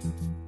Mm-hmm.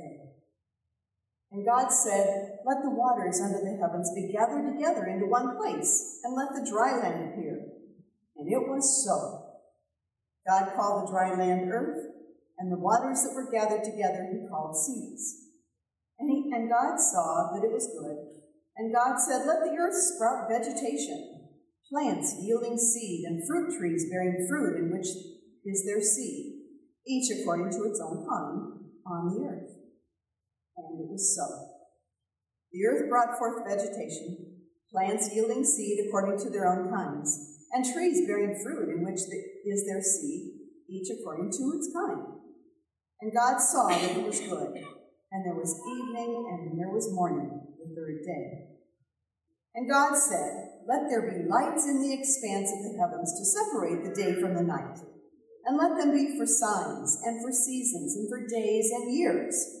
And God said, Let the waters under the heavens be gathered together into one place, and let the dry land appear. And it was so. God called the dry land earth, and the waters that were gathered together he called seas. And, he, and God saw that it was good. And God said, Let the earth sprout vegetation, plants yielding seed, and fruit trees bearing fruit in which is their seed, each according to its own kind on the earth. And it was so. The earth brought forth vegetation, plants yielding seed according to their own kinds, and trees bearing fruit in which is their seed, each according to its kind. And God saw that it was good. And there was evening, and there was morning, the third day. And God said, Let there be lights in the expanse of the heavens to separate the day from the night and let them be for signs, and for seasons, and for days and years.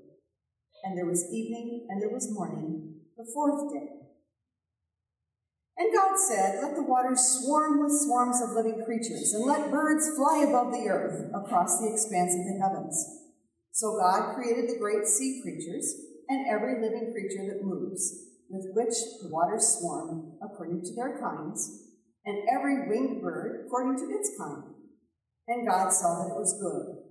And there was evening, and there was morning, the fourth day. And God said, Let the waters swarm with swarms of living creatures, and let birds fly above the earth across the expanse of the heavens. So God created the great sea creatures and every living creature that moves, with which the waters swarm according to their kinds, and every winged bird according to its kind. And God saw that it was good.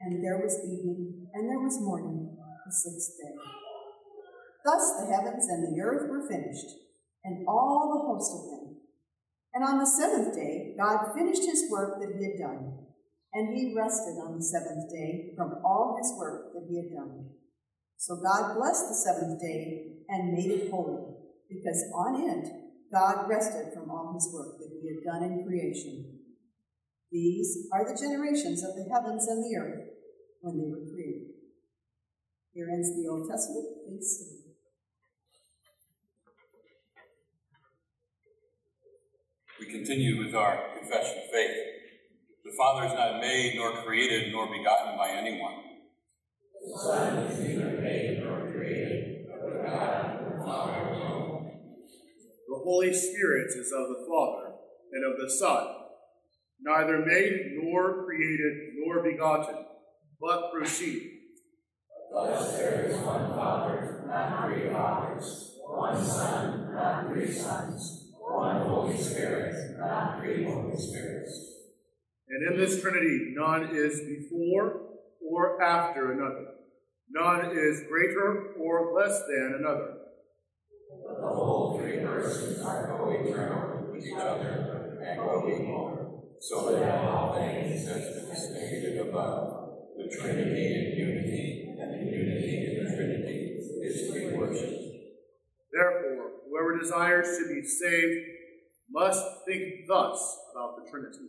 And there was evening, and there was morning, the sixth day. Thus the heavens and the earth were finished, and all the host of them. And on the seventh day, God finished his work that he had done, and he rested on the seventh day from all his work that he had done. So God blessed the seventh day and made it holy because on it God rested from all his work that he had done in creation. These are the generations of the heavens and the earth when they were created. Here ends the Old Testament. Please We continue with our confession of faith. The Father is not made, nor created, nor begotten by anyone. The Son is neither made nor created, but God the Father the Holy Spirit is of the Father and of the Son, neither made nor created nor begotten, but proceeding. Thus there is one Father, not three fathers, one Son, not three sons, one Holy Spirit, not three Holy Spirits. And in this Trinity, none is before or after another. None is greater or less than another But the whole three persons are co-eternal with each other and co-equal, so that all things has been stated above, the Trinity in unity and the unity in the Trinity is to be worshipped. Therefore, whoever desires to be saved must think thus about the Trinity.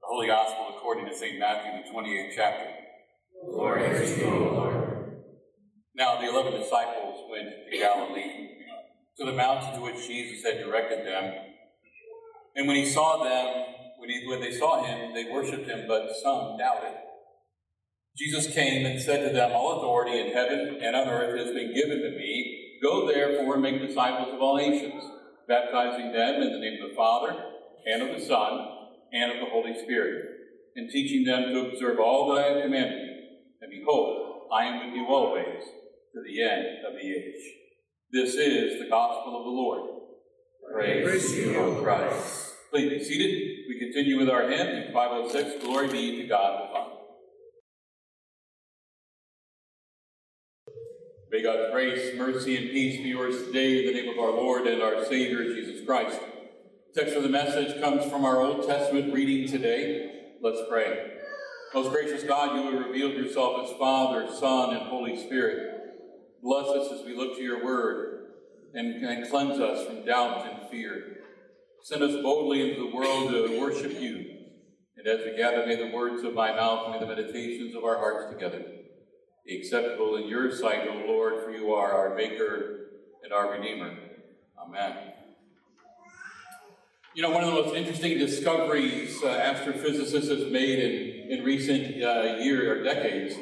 The Holy Gospel according to St. Matthew, the 28th chapter. Glory to you, Lord. Now the eleven disciples went to Galilee, to the mountain to which Jesus had directed them. And when he saw them, when, he, when they saw him, they worshipped him, but some doubted. Jesus came and said to them, All authority in heaven and on earth has been given to me. Go therefore and make disciples of all nations, baptizing them in the name of the Father, and of the Son, and of the Holy Spirit, and teaching them to observe all that I have commanded you. And behold, I am with you always to the end of the age. This is the gospel of the Lord. Praise, Praise to you, O Christ. Please be seated. We continue with our hymn in 506, Glory be to God the Father. May God's grace, mercy, and peace be yours today in the name of our Lord and our Savior, Jesus Christ. The text of the message comes from our Old Testament reading today. Let's pray. Most gracious God, you have revealed yourself as Father, Son, and Holy Spirit. Bless us as we look to your word and, and cleanse us from doubt and fear. Send us boldly into the world to worship you. And as we gather, may the words of my mouth, may the meditations of our hearts together be acceptable in your sight, O Lord, for you are our Maker and our Redeemer. Amen. You know, one of the most interesting discoveries uh, astrophysicists have made in, in recent uh, year or decades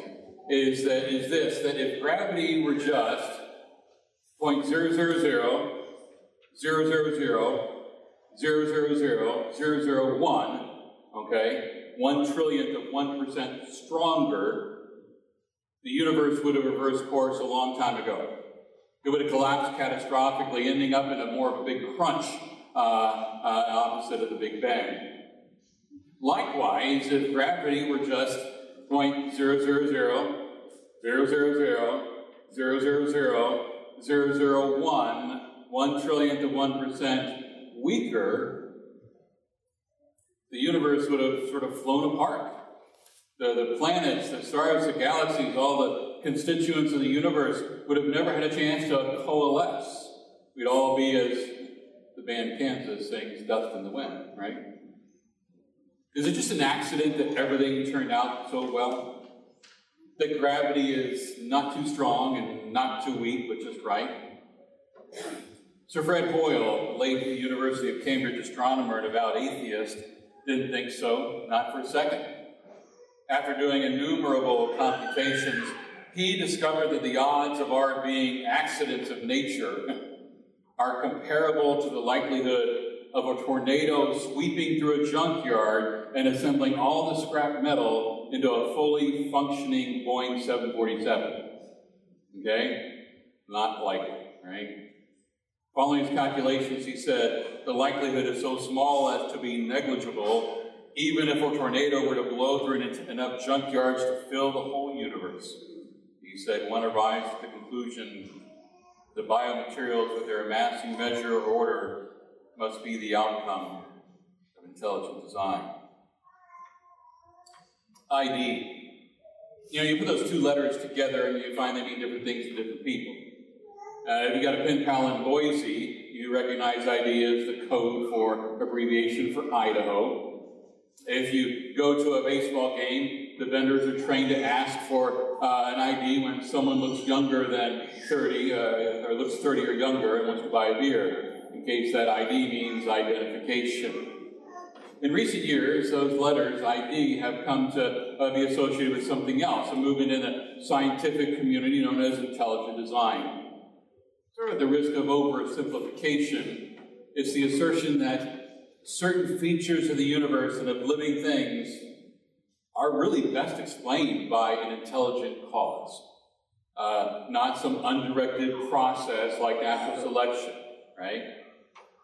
is that is this that if gravity were just 0.000 000 Zero zero zero zero zero one, okay, one trillionth of 1% stronger, the universe would have reversed course a long time ago. It would have collapsed catastrophically, ending up in a more of a big crunch uh, uh, opposite of the Big Bang. Likewise, if gravity were just 0.000 0.000 one trillionth of 1% weaker, the universe would have sort of flown apart. The, the planets, the stars, the galaxies, all the constituents of the universe would have never had a chance to coalesce. We'd all be, as the band Kansas sings, dust in the wind, right? Is it just an accident that everything turned out so well? That gravity is not too strong and not too weak, but just right? Sir Fred Hoyle, late University of Cambridge astronomer and avowed atheist, didn't think so, not for a second. After doing innumerable computations, he discovered that the odds of our being accidents of nature are comparable to the likelihood of a tornado sweeping through a junkyard and assembling all the scrap metal into a fully functioning Boeing 747. Okay? Not likely, right? Following his calculations, he said the likelihood is so small as to be negligible, even if a tornado were to blow through enough junkyards to fill the whole universe. He said one arrives at the conclusion the biomaterials with their amassing measure or order must be the outcome of intelligent design. ID. You know, you put those two letters together and you find they mean different things to different people. Uh, if you got a pen pal in Boise, you recognize ID as the code for abbreviation for Idaho. If you go to a baseball game, the vendors are trained to ask for uh, an ID when someone looks younger than 30, uh, or looks 30 or younger and wants to buy a beer, in case that ID means identification. In recent years, those letters, ID, have come to uh, be associated with something else, a movement in the scientific community known as intelligent design sort of the risk of oversimplification, it's the assertion that certain features of the universe and of living things are really best explained by an intelligent cause, uh, not some undirected process like natural selection, right?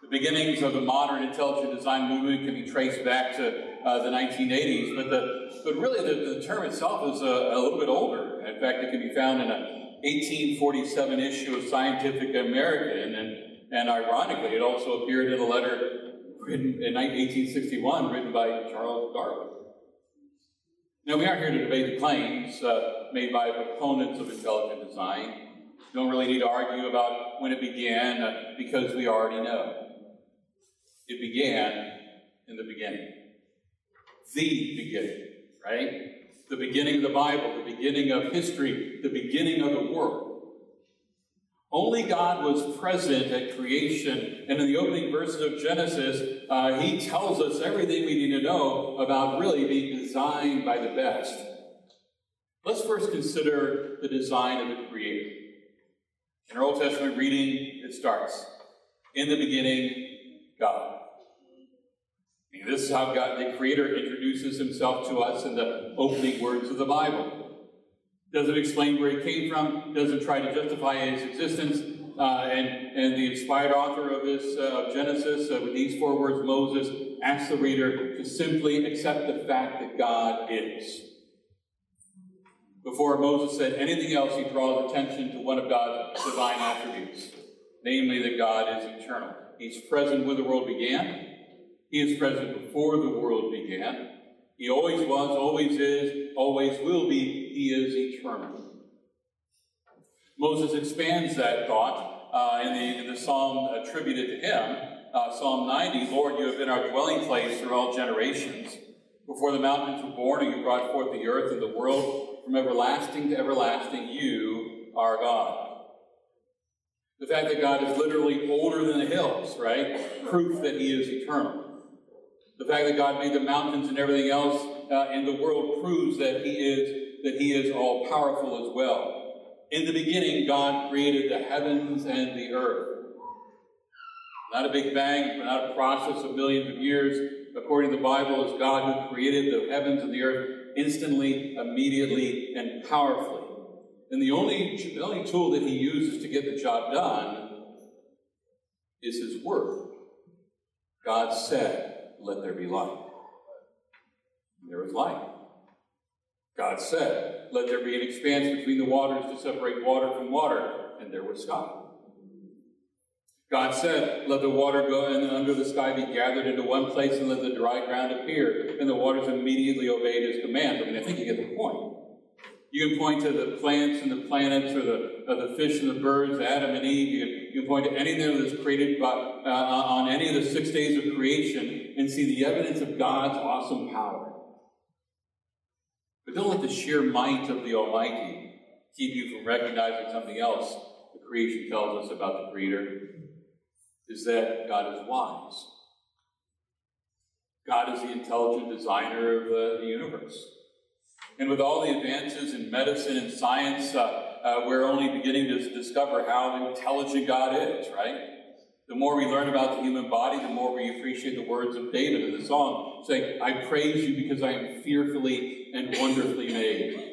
The beginnings of the modern intelligent design movement can be traced back to uh, the 1980s, but the but really the, the term itself is a, a little bit older. In fact, it can be found in a 1847 issue of Scientific American, and, and ironically, it also appeared in a letter written in 1861 written by Charles Darwin. Now, we aren't here to debate the claims uh, made by proponents of intelligent design. Don't really need to argue about when it began uh, because we already know. It began in the beginning. The beginning, right? The beginning of the Bible, the beginning of history, the beginning of the world. Only God was present at creation, and in the opening verses of Genesis, uh, he tells us everything we need to know about really being designed by the best. Let's first consider the design of the Creator. In our Old Testament reading, it starts In the beginning, God. This is how God, the Creator, introduces himself to us in the opening words of the Bible. Doesn't explain where he came from, doesn't try to justify his existence. Uh, and, and the inspired author of this uh, of Genesis, uh, with these four words, Moses, asks the reader to simply accept the fact that God is. Before Moses said anything else, he draws attention to one of God's divine attributes, namely that God is eternal. He's present when the world began, he is present before the world began. He always was, always is, always will be. He is eternal. Moses expands that thought uh, in, the, in the psalm attributed to him uh, Psalm 90, Lord, you have been our dwelling place through all generations. Before the mountains were born, and you brought forth the earth and the world, from everlasting to everlasting, you are God. The fact that God is literally older than the hills, right? Proof that He is eternal. The fact that God made the mountains and everything else uh, in the world proves that He is that He is all powerful as well. In the beginning, God created the heavens and the earth. Not a big bang, but not a process of millions of years. According to the Bible, it's God who created the heavens and the earth instantly, immediately, and powerfully. And the only, the only tool that he uses to get the job done is his word. God said, Let there be light. And there was light. God said, Let there be an expanse between the waters to separate water from water. And there was sky. God said, Let the water go and under the sky be gathered into one place and let the dry ground appear. And the waters immediately obeyed his command. I mean, I think you get the point. You can point to the plants and the planets or the, or the fish and the birds, Adam and Eve. You can, you can point to anything that was created by, uh, on any of the six days of creation and see the evidence of God's awesome power. But don't let the sheer might of the Almighty keep you from recognizing something else the creation tells us about the Creator is that God is wise. God is the intelligent designer of the, the universe. And with all the advances in medicine and science, uh, uh, we're only beginning to discover how intelligent God is, right? The more we learn about the human body, the more we appreciate the words of David in the song, saying, I praise you because I am fearfully and wonderfully made.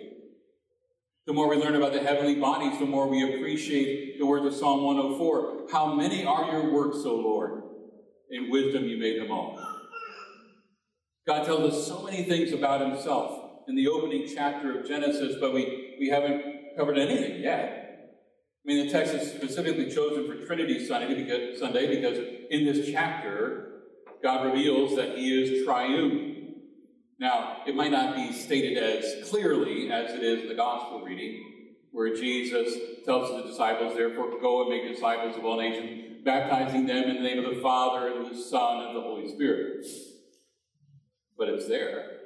The more we learn about the heavenly bodies, the more we appreciate the words of Psalm 104. How many are your works, O Lord? In wisdom you made them all. God tells us so many things about himself in the opening chapter of Genesis, but we, we haven't covered anything yet. I mean, the text is specifically chosen for Trinity Sunday because, Sunday because in this chapter, God reveals that He is triune. Now, it might not be stated as clearly as it is in the Gospel reading, where Jesus tells the disciples, Therefore, go and make disciples of all nations, baptizing them in the name of the Father, and the Son, and the Holy Spirit. But it's there.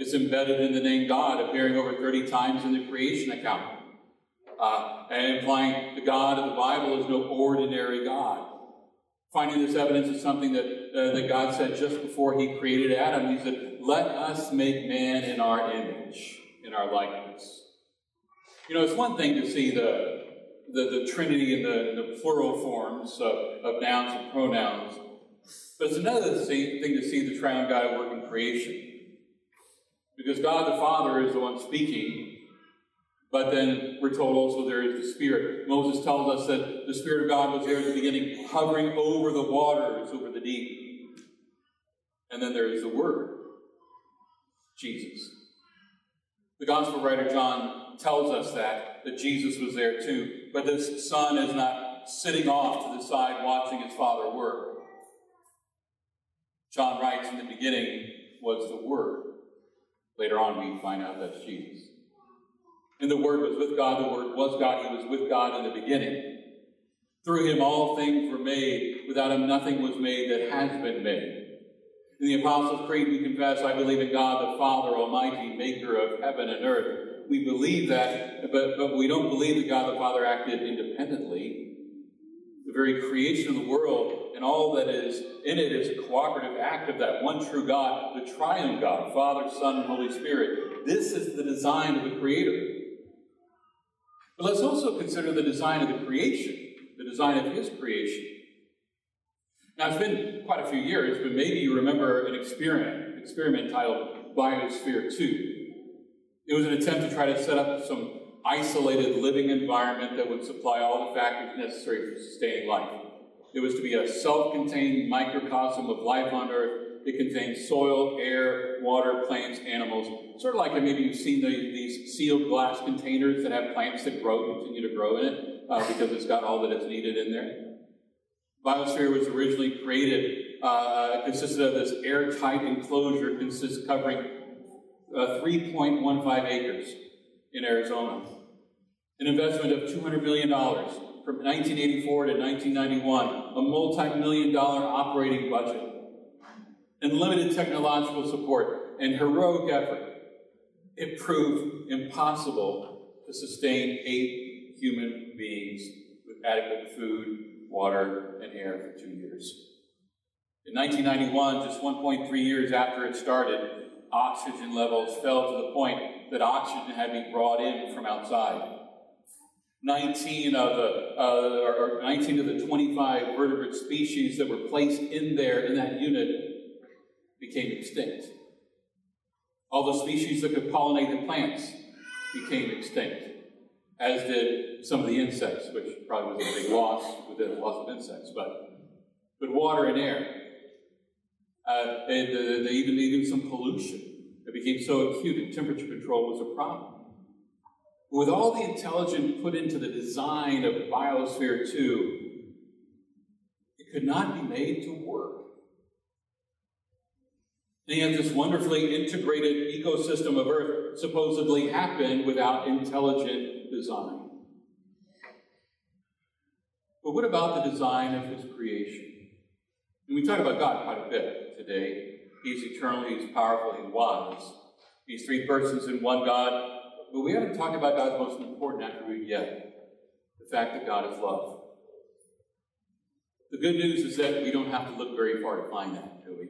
It's embedded in the name God, appearing over 30 times in the creation account, uh, and implying the God of the Bible is no ordinary God. Finding this evidence is something that, uh, that God said just before he created Adam. He said, Let us make man in our image, in our likeness. You know, it's one thing to see the, the, the Trinity in the, the plural forms of, of nouns and pronouns, but it's another thing to see the triune God at work in creation. Because God the Father is the one speaking, but then we're told also there is the Spirit. Moses tells us that the Spirit of God was there at the beginning, hovering over the waters, over the deep. And then there is the Word, Jesus. The Gospel writer John tells us that, that Jesus was there too. But this Son is not sitting off to the side watching his Father work. John writes in the beginning was the Word. Later on, we find out that's Jesus. And the Word was with God, the Word was God, He was with God in the beginning. Through Him, all things were made. Without Him, nothing was made that has been made. In the Apostles' Creed, we confess, I believe in God, the Father Almighty, maker of heaven and earth. We believe that, but, but we don't believe that God the Father acted independently. The very creation of the world and all that is in it is a cooperative act of that one true God, the triune God, Father, Son, and Holy Spirit. This is the design of the Creator. But let's also consider the design of the creation, the design of His creation. Now, it's been quite a few years, but maybe you remember an experiment, experiment titled Biosphere 2. It was an attempt to try to set up some isolated living environment that would supply all the factors necessary for sustaining life. It was to be a self contained microcosm of life on Earth. It contained soil, air, water, plants, animals. Sort of like maybe you've seen the, these sealed glass containers that have plants that grow, continue to grow in it, uh, because it's got all that is needed in there. Biosphere was originally created, uh, consisted of this airtight enclosure consists covering uh, 3.15 acres in Arizona. An investment of $200 million from 1984 to 1991, a multi million dollar operating budget, and limited technological support and heroic effort, it proved impossible to sustain eight human beings with adequate food, water, and air for two years. In 1991, just 1.3 years after it started, oxygen levels fell to the point that oxygen had to be brought in from outside. 19 of the uh, or 19 of the 25 vertebrate species that were placed in there in that unit became extinct. All the species that could pollinate the plants became extinct, as did some of the insects, which probably was a big loss with the loss of insects, but but water and air. Uh, and uh, even even some pollution. It became so acute, that temperature control was a problem. With all the intelligence put into the design of Biosphere 2, it could not be made to work. And this wonderfully integrated ecosystem of Earth supposedly happened without intelligent design. But what about the design of His creation? And we talk about God quite a bit today. He's eternal, He's powerful, He's wise. He's three persons in one God. But we haven't talked about God's most important attribute yet the fact that God is love. The good news is that we don't have to look very far to find that, do we?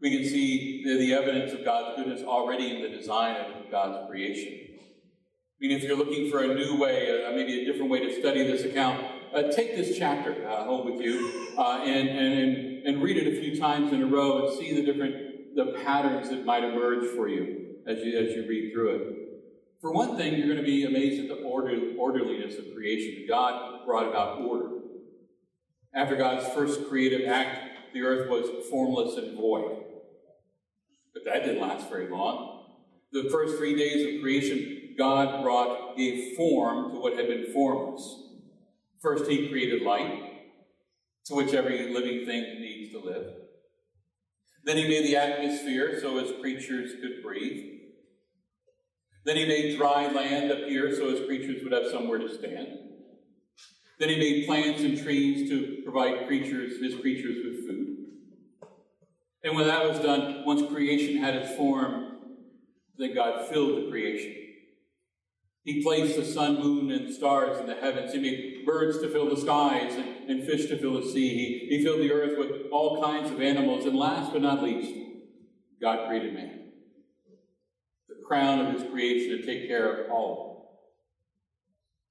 We can see the, evidence of God's goodness already in the design of God's creation. I mean, if you're looking for a new way, uh, maybe a different way to study this account, uh, take this chapter uh, home with you uh, and, and, and read it a few times in a row and see the different the patterns that might emerge for you as you, as you read through it. For one thing, you're going to be amazed at the order, orderliness of creation. God brought about order. After God's first creative act, the earth was formless and void. But that didn't last very long. The first three days of creation, God brought, gave form to what had been formless. First, He created light, to which every living thing needs to live. Then He made the atmosphere so His creatures could breathe. Then he made dry land appear so his creatures would have somewhere to stand. Then he made plants and trees to provide creatures, his creatures with food. And when that was done, once creation had its form, then God filled the creation. He placed the sun, moon, and stars in the heavens. He made birds to fill the skies and, and fish to fill the sea. He, he filled the earth with all kinds of animals. And last but not least, God created man The crown of his creation to take care of all.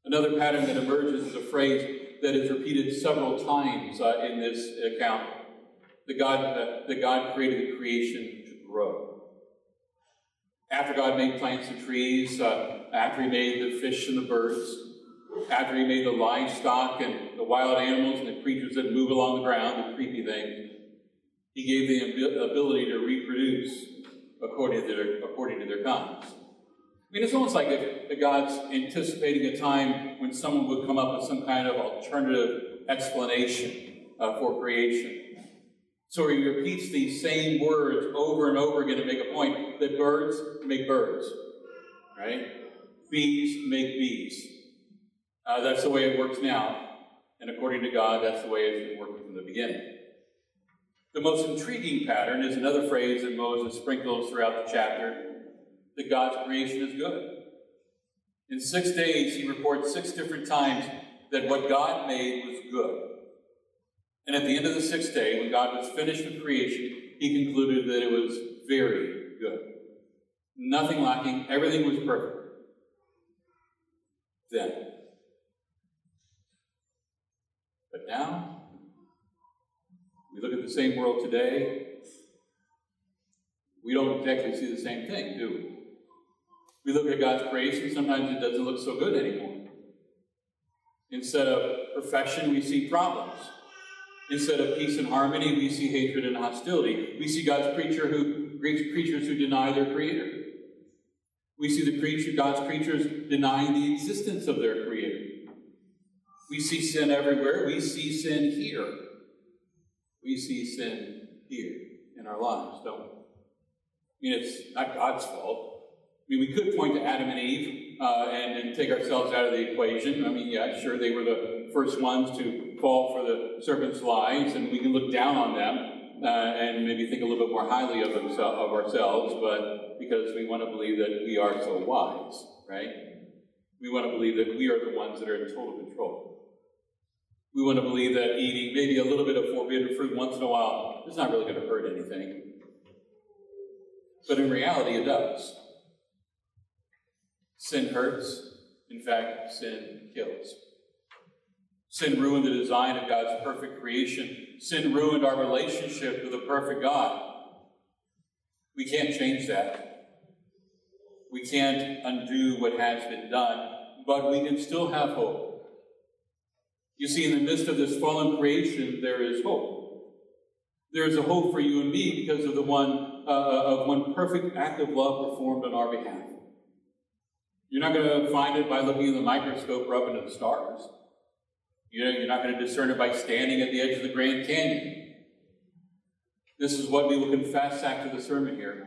Another pattern that emerges is a phrase that is repeated several times uh, in this account. The God, uh, that God created the creation to grow. After God made plants and trees, uh, after he made the fish and the birds, after he made the livestock and the wild animals and the creatures that move along the ground, the creepy things, he gave them the ability to reproduce according to their, according to their kinds. I mean, it's almost like if God's anticipating a time when someone would come up with some kind of alternative explanation uh, for creation. So he repeats these same words over and over again to make a point that birds make birds, right? Bees make bees. Uh, that's the way it works now. And according to God, that's the way it's been working from the beginning. The most intriguing pattern is another phrase that Moses sprinkles throughout the chapter that God's creation is good. In six days, he reports six different times that what God made was good. And at the end of the sixth day, when God was finished with creation, he concluded that it was very good. Nothing lacking, everything was perfect. Then. But now, we look at the same world today, we don't exactly see the same thing, do we? We look at God's creation, sometimes it doesn't look so good anymore. Instead of perfection, we see problems. Instead of peace and harmony, we see hatred and hostility. We see God's creature who creatures who deny their creator. We see the creature, God's creatures denying the existence of their creator. We see sin everywhere. We see sin here we see sin here in our lives, don't we? I mean, it's not God's fault. I mean, we could point to Adam and Eve uh, and, and, take ourselves out of the equation. I mean, yeah, sure, they were the first ones to fall for the serpent's lies, and we can look down on them uh, and maybe think a little bit more highly of, themse- of ourselves, but because we want to believe that we are so wise, right? We want to believe that we are the ones that are in total control. We want to believe that eating maybe a little bit of forbidden fruit once in a while is not really going to hurt anything. But in reality, it does. Sin hurts. In fact, sin kills. Sin ruined the design of God's perfect creation. Sin ruined our relationship with the perfect God. We can't change that. We can't undo what has been done, but we can still have hope. You see, in the midst of this fallen creation, there is hope. There is a hope for you and me because of the one uh, of one perfect act of love performed on our behalf. You're not going to find it by looking in the microscope or up into the stars. You know, you're not going to discern it by standing at the edge of the Grand Canyon. This is what we will confess after the sermon here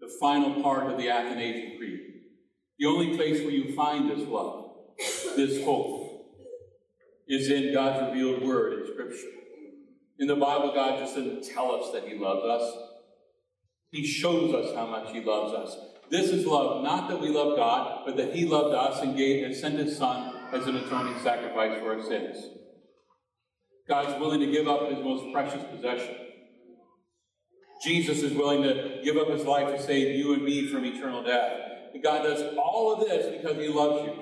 the final part of the Athanasian Creed. The only place where you find this love, this hope, is in God's revealed word in Scripture. In the Bible, God just doesn't tell us that He loves us, He shows us how much He loves us. This is love, not that we love God, but that He loved us and gave and sent His Son as an atoning sacrifice for our sins. God's willing to give up His most precious possession. Jesus is willing to give up His life to save you and me from eternal death. And God does all of this because He loves you.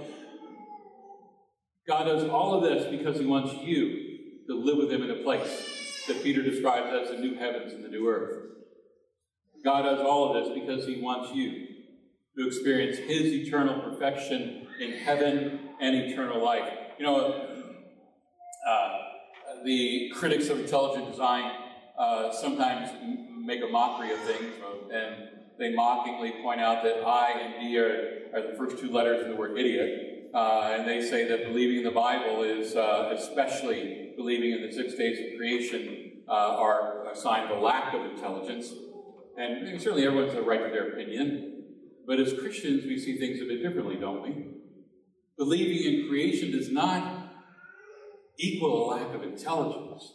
God does all of this because He wants you to live with Him in a place that Peter describes as the new heavens and the new earth. God does all of this because He wants you to experience His eternal perfection in heaven and eternal life. You know, uh, the critics of intelligent design uh, sometimes make a mockery of things, and they mockingly point out that I and D are, are the first two letters in the word idiot. Uh, and they say that believing in the Bible is, uh, especially believing in the six days of creation, uh, are a sign of a lack of intelligence. And certainly everyone's a right to their opinion. But as Christians, we see things a bit differently, don't we? Believing in creation does not equal a lack of intelligence.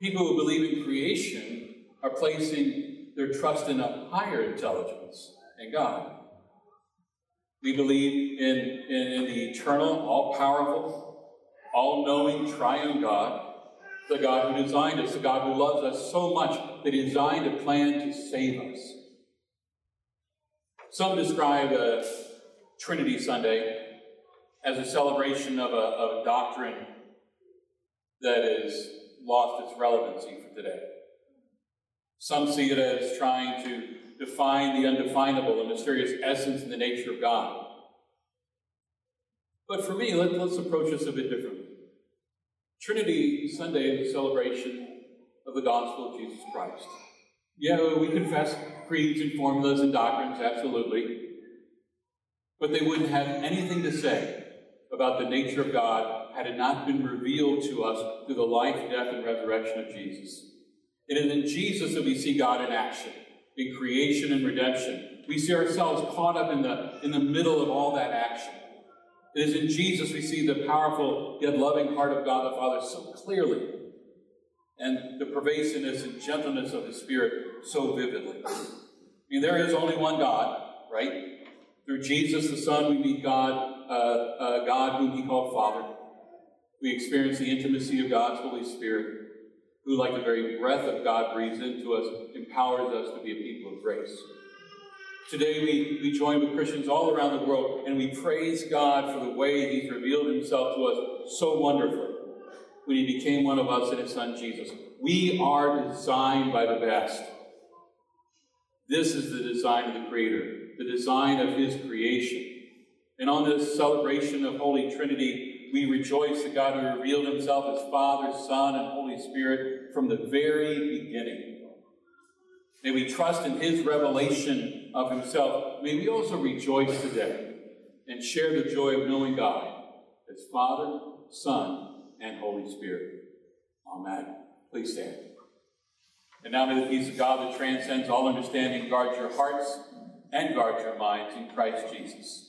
People who believe in creation are placing their trust in a higher intelligence, in God. We believe in, in, in the eternal, all powerful, all knowing, triune God, the God who designed us, the God who loves us so much that He designed a plan to save us. Some describe a Trinity Sunday as a celebration of a, of a doctrine that has lost its relevancy for today. Some see it as trying to define the undefinable, the mysterious essence and the nature of God. But for me, let, us approach this a bit differently. Trinity Sunday is a celebration of the gospel of Jesus Christ. Yeah, we confess creeds and formulas and doctrines, absolutely. But they wouldn't have anything to say about the nature of God had it not been revealed to us through the life, death, and resurrection of Jesus. It is in Jesus that we see God in action, in creation and redemption. We see ourselves caught up in the, in the middle of all that action. It is in Jesus we see the powerful yet loving heart of God the Father so clearly, and the pervasiveness and gentleness of His Spirit so vividly. I mean, there is only one God, right? Through Jesus the Son, we meet God, uh, God whom He called Father. We experience the intimacy of God's Holy Spirit, who, like the very breath of God breathes into us, empowers us to be a people of grace. Today, we, we join with Christians all around the world and we praise God for the way He's revealed Himself to us so wonderfully when He became one of us in His Son Jesus. We are designed by the best. This is the design of the Creator, the design of His creation. And on this celebration of Holy Trinity, we rejoice that God who revealed Himself as Father, Son, and Holy Spirit from the very beginning. May we trust in His revelation of Himself. May we also rejoice today and share the joy of knowing God as Father, Son, and Holy Spirit. Amen. Please stand. And now may the peace of God that transcends all understanding guard your hearts and guard your minds in Christ Jesus.